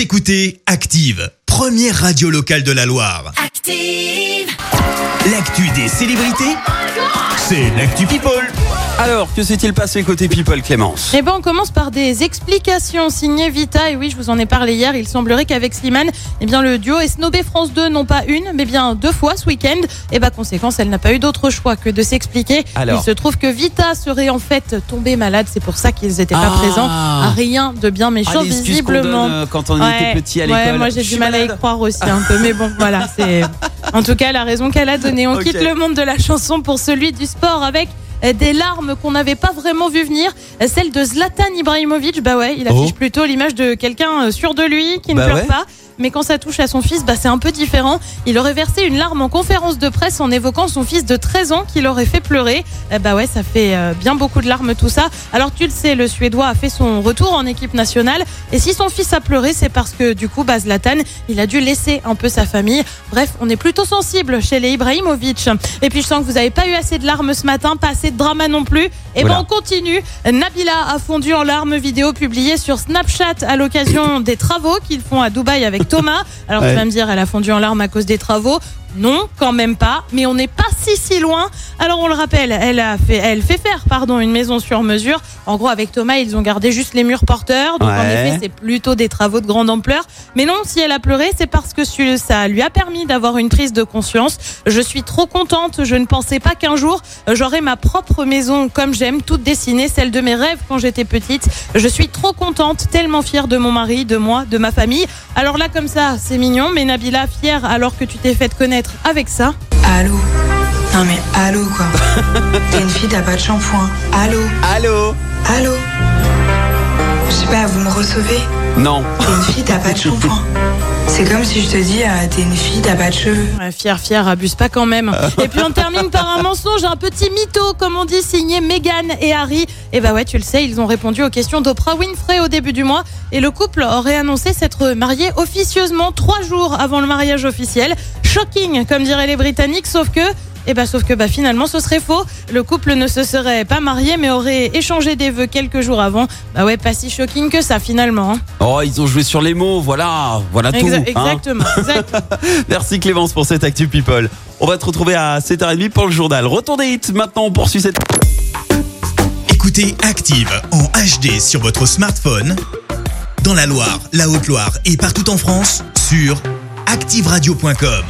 Vous écoutez Active, première radio locale de la Loire. Active. L'actu des célébrités, c'est l'actu People. Alors, que s'est-il passé côté People, Clémence Eh ben, on commence par des explications signées Vita. Et oui, je vous en ai parlé hier. Il semblerait qu'avec Slimane, eh bien, le duo et Snobé France 2 non pas une, mais bien deux fois ce week-end. Et bah, conséquence, elle n'a pas eu d'autre choix que de s'expliquer. Alors Il se trouve que Vita serait en fait tombée malade. C'est pour ça qu'ils n'étaient pas Ah. présents. À rien de bien méchant, Ah, visiblement. donne, euh, quand on Ouais. était petit à Ouais, l'école. moi j'ai Je du suis mal à y malade. croire aussi un peu, mais bon, voilà, c'est en tout cas la raison qu'elle a donnée. On quitte le monde de la chanson pour celui du sport avec des larmes qu'on n'avait pas vraiment vu venir. Euh, Celle de Zlatan Ibrahimovic, bah ouais, il affiche Oh. plutôt l'image de quelqu'un euh, sûr de lui, qui ne Bah pleure ouais. pas. Mais quand ça touche à son fils, bah c'est un peu différent. Il aurait versé une larme en conférence de presse en évoquant son fils de 13 ans qui l'aurait fait pleurer. Euh, bah ouais, ça fait euh, bien beaucoup de larmes tout ça. Alors tu le sais, le Suédois a fait son retour en équipe nationale. Et si son fils a pleuré, c'est parce que du coup, bah, Zlatan, il a dû laisser un peu sa famille. Bref, on est plutôt sensible chez les Ibrahimovic. Et puis je sens que vous n'avez pas eu assez de larmes ce matin, pas assez de drama non plus. Et ben Voilà. on continue. Nabila a fondu en larmes vidéo publiée sur Snapchat à l'occasion des travaux qu'ils font à Dubaï avec Thomas. Alors Ouais. tu vas me dire, elle a fondu en larmes à cause des travaux. Non, quand même pas, mais on n'est pas si si loin. Alors on le rappelle, elle a fait, elle fait faire, pardon, une maison sur mesure. En gros, avec Thomas, ils ont gardé juste les murs porteurs. Donc en effet, c'est plutôt des travaux de grande ampleur. Mais non, si elle a pleuré, c'est parce que ça lui a permis d'avoir une prise de conscience. Je suis trop contente. Je ne pensais pas qu'un jour j'aurais ma propre maison comme j'aime, toute dessinée, celle de mes rêves quand j'étais petite. Je suis trop contente, tellement fière de mon mari, de moi, de ma famille. Alors là, comme ça, c'est mignon, mais Nabila, fière alors que tu t'es fait connaître avec ça. Allô Non mais allô quoi T'es une fille, t'as pas de shampoing. Allô Allô Allô Je sais pas, vous me recevez Non. T'es une fille, t'as pas de shampoing. C'est comme si je te dis, euh, t'es une fille, t'as pas de cheveux. Ouais, fier, fier, abuse pas quand même. Et puis on termine par un mensonge, un petit mytho, comme on dit, signé Meghan et Harry. Et bah ouais, tu le sais, ils ont répondu aux questions d'Oprah Winfrey au début du mois. Et le couple aurait annoncé s'être marié officieusement trois jours avant le mariage officiel. Shocking, comme diraient les Britanniques, sauf que. Et bah sauf que bah finalement ce serait faux. Le couple ne se serait pas marié mais aurait échangé des vœux quelques jours avant. Bah ouais, pas si shocking que ça finalement. hein. Oh, ils ont joué sur les mots, voilà, voilà tout. Hein. exactement, exactement. Merci Clémence pour cette Actu People. On va te retrouver à 7h30 pour le journal. Retour des hits, maintenant on poursuit cette... Écoutez Active en HD sur votre smartphone, dans la Loire, la Haute-Loire et partout en France, sur activeradio.com.